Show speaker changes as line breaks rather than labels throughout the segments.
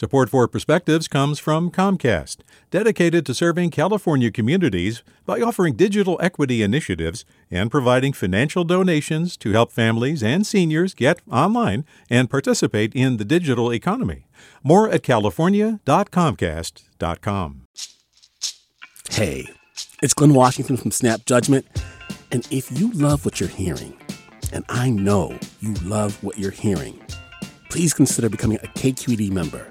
Support for Perspectives comes from Comcast, dedicated to serving California communities by offering digital equity initiatives and providing financial donations to help families and seniors get online and participate in the digital economy. More at california.comcast.com.
Hey, it's Glynn Washington from Snap Judgment, and if you love what you're hearing, and I know you love what you're hearing, please consider becoming a KQED member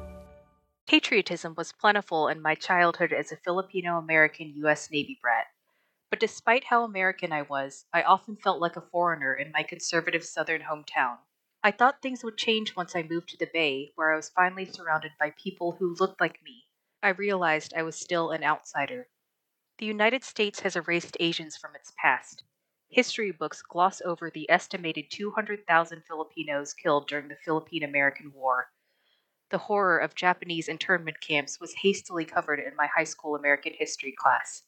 Patriotism was plentiful in my childhood as a Filipino American U.S. Navy brat. But despite how American I was, I often felt like a foreigner in my conservative southern hometown. I thought things would change once I moved to the Bay, where I was finally surrounded by people who looked like me. I realized I was still an outsider. The United States has erased Asians from its past. History books gloss over the estimated 200,000 Filipinos killed during the Philippine American War, the horror of Japanese internment camps was hastily covered in my high school American history class.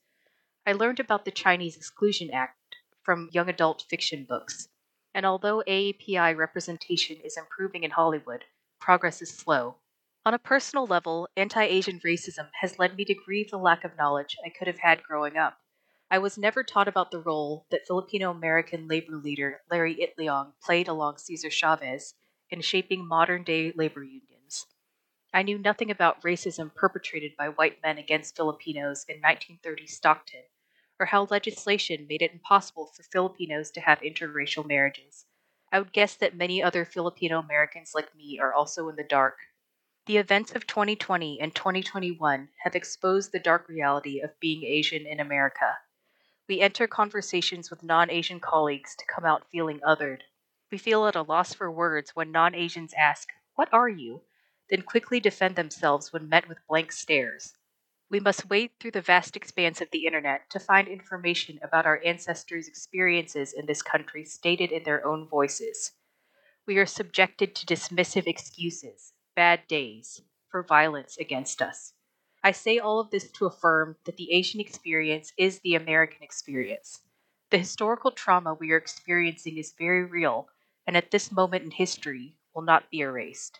I learned about the Chinese Exclusion Act from young adult fiction books, and although AAPI representation is improving in Hollywood, progress is slow. On a personal level, anti Asian racism has led me to grieve the lack of knowledge I could have had growing up. I was never taught about the role that Filipino American labor leader Larry Itliong played along Cesar Chavez in shaping modern day labor unions. I knew nothing about racism perpetrated by white men against Filipinos in 1930 Stockton, or how legislation made it impossible for Filipinos to have interracial marriages. I would guess that many other Filipino Americans like me are also in the dark. The events of 2020 and 2021 have exposed the dark reality of being Asian in America. We enter conversations with non Asian colleagues to come out feeling othered. We feel at a loss for words when non Asians ask, What are you? Then quickly defend themselves when met with blank stares. We must wade through the vast expanse of the internet to find information about our ancestors' experiences in this country stated in their own voices. We are subjected to dismissive excuses, bad days, for violence against us. I say all of this to affirm that the Asian experience is the American experience. The historical trauma we are experiencing is very real, and at this moment in history will not be erased.